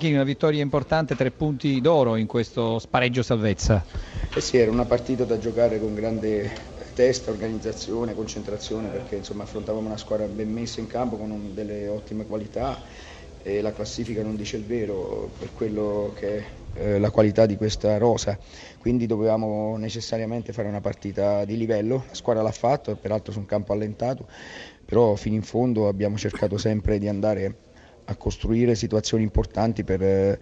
Una vittoria importante, tre punti d'oro in questo spareggio salvezza. Eh sì, era una partita da giocare con grande testa, organizzazione, concentrazione perché insomma, affrontavamo una squadra ben messa in campo con delle ottime qualità e la classifica non dice il vero per quello che è eh, la qualità di questa rosa, quindi dovevamo necessariamente fare una partita di livello, la squadra l'ha fatto, peraltro su un campo allentato, però fino in fondo abbiamo cercato sempre di andare a costruire situazioni importanti per, eh,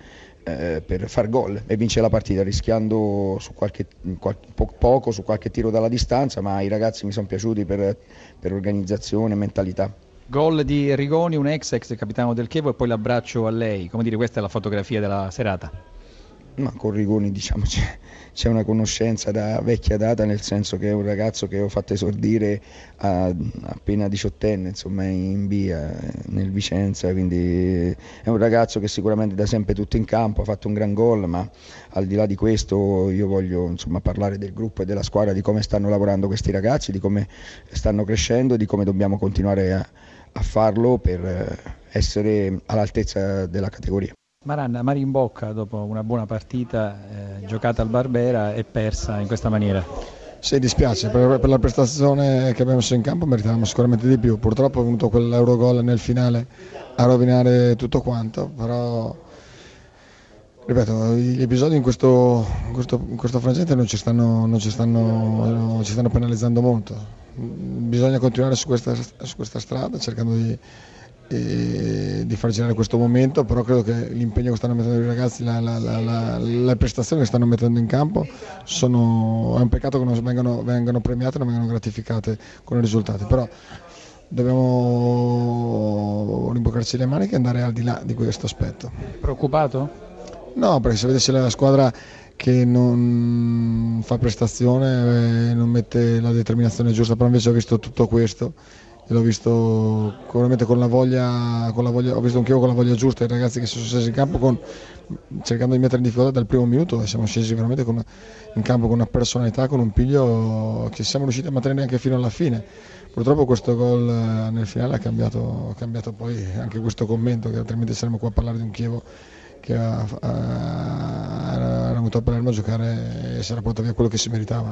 per far gol e vincere la partita rischiando su qualche, qualche, po- poco su qualche tiro dalla distanza, ma i ragazzi mi sono piaciuti per, per organizzazione e mentalità. Gol di Rigoni, un ex ex capitano del Chievo e poi l'abbraccio a lei, come dire questa è la fotografia della serata. Ma con Rigoni diciamo, c'è, una conoscenza da vecchia data, nel senso che è un ragazzo che ho fatto esordire a, appena diciottenne, insomma in via, nel Vicenza, quindi è un ragazzo che sicuramente da sempre tutto in campo, ha fatto un gran gol, ma al di là di questo io voglio insomma, parlare del gruppo e della squadra, di come stanno lavorando questi ragazzi, di come stanno crescendo, di come dobbiamo continuare a, a farlo per essere all'altezza della categoria. Maranna, mari in bocca dopo una buona partita eh, giocata al Barbera e persa in questa maniera. Sì, dispiace, per, per, la prestazione che abbiamo messo in campo meritavamo sicuramente di più, purtroppo è venuto quell'Eurogol nel finale a rovinare tutto quanto, però ripeto, gli episodi in questo, in questo, in questo frangente non ci, stanno, non, ci stanno, ci stanno penalizzando molto, bisogna continuare su questa, su questa strada cercando di di far girare questo momento, però credo che l'impegno che stanno mettendo i ragazzi, la, la, la, le prestazioni che stanno mettendo in campo, sono, è un peccato che non vengano, vengano premiate, non vengano gratificate con i risultati, però dobbiamo rimboccarci le maniche e andare al di là di questo aspetto. Preoccupato? No, perché se vedessi la squadra che non fa prestazione, eh, non mette la determinazione giusta, però invece ho visto tutto questo l'ho visto sicuramente con la voglia, con la voglia, ho visto un Chievo con la voglia giusta, i ragazzi che si sono scesi in campo con, cercando di mettere in difficoltà dal primo minuto e siamo scesi veramente con, in campo con una personalità, con un piglio che siamo riusciti a mantenere anche fino alla fine. Purtroppo questo gol eh, nel finale ha cambiato, ha cambiato poi anche questo commento, che altrimenti saremmo qua a parlare di un Chievo che era venuto a Palermo a giocare e si era portato via quello che si meritava.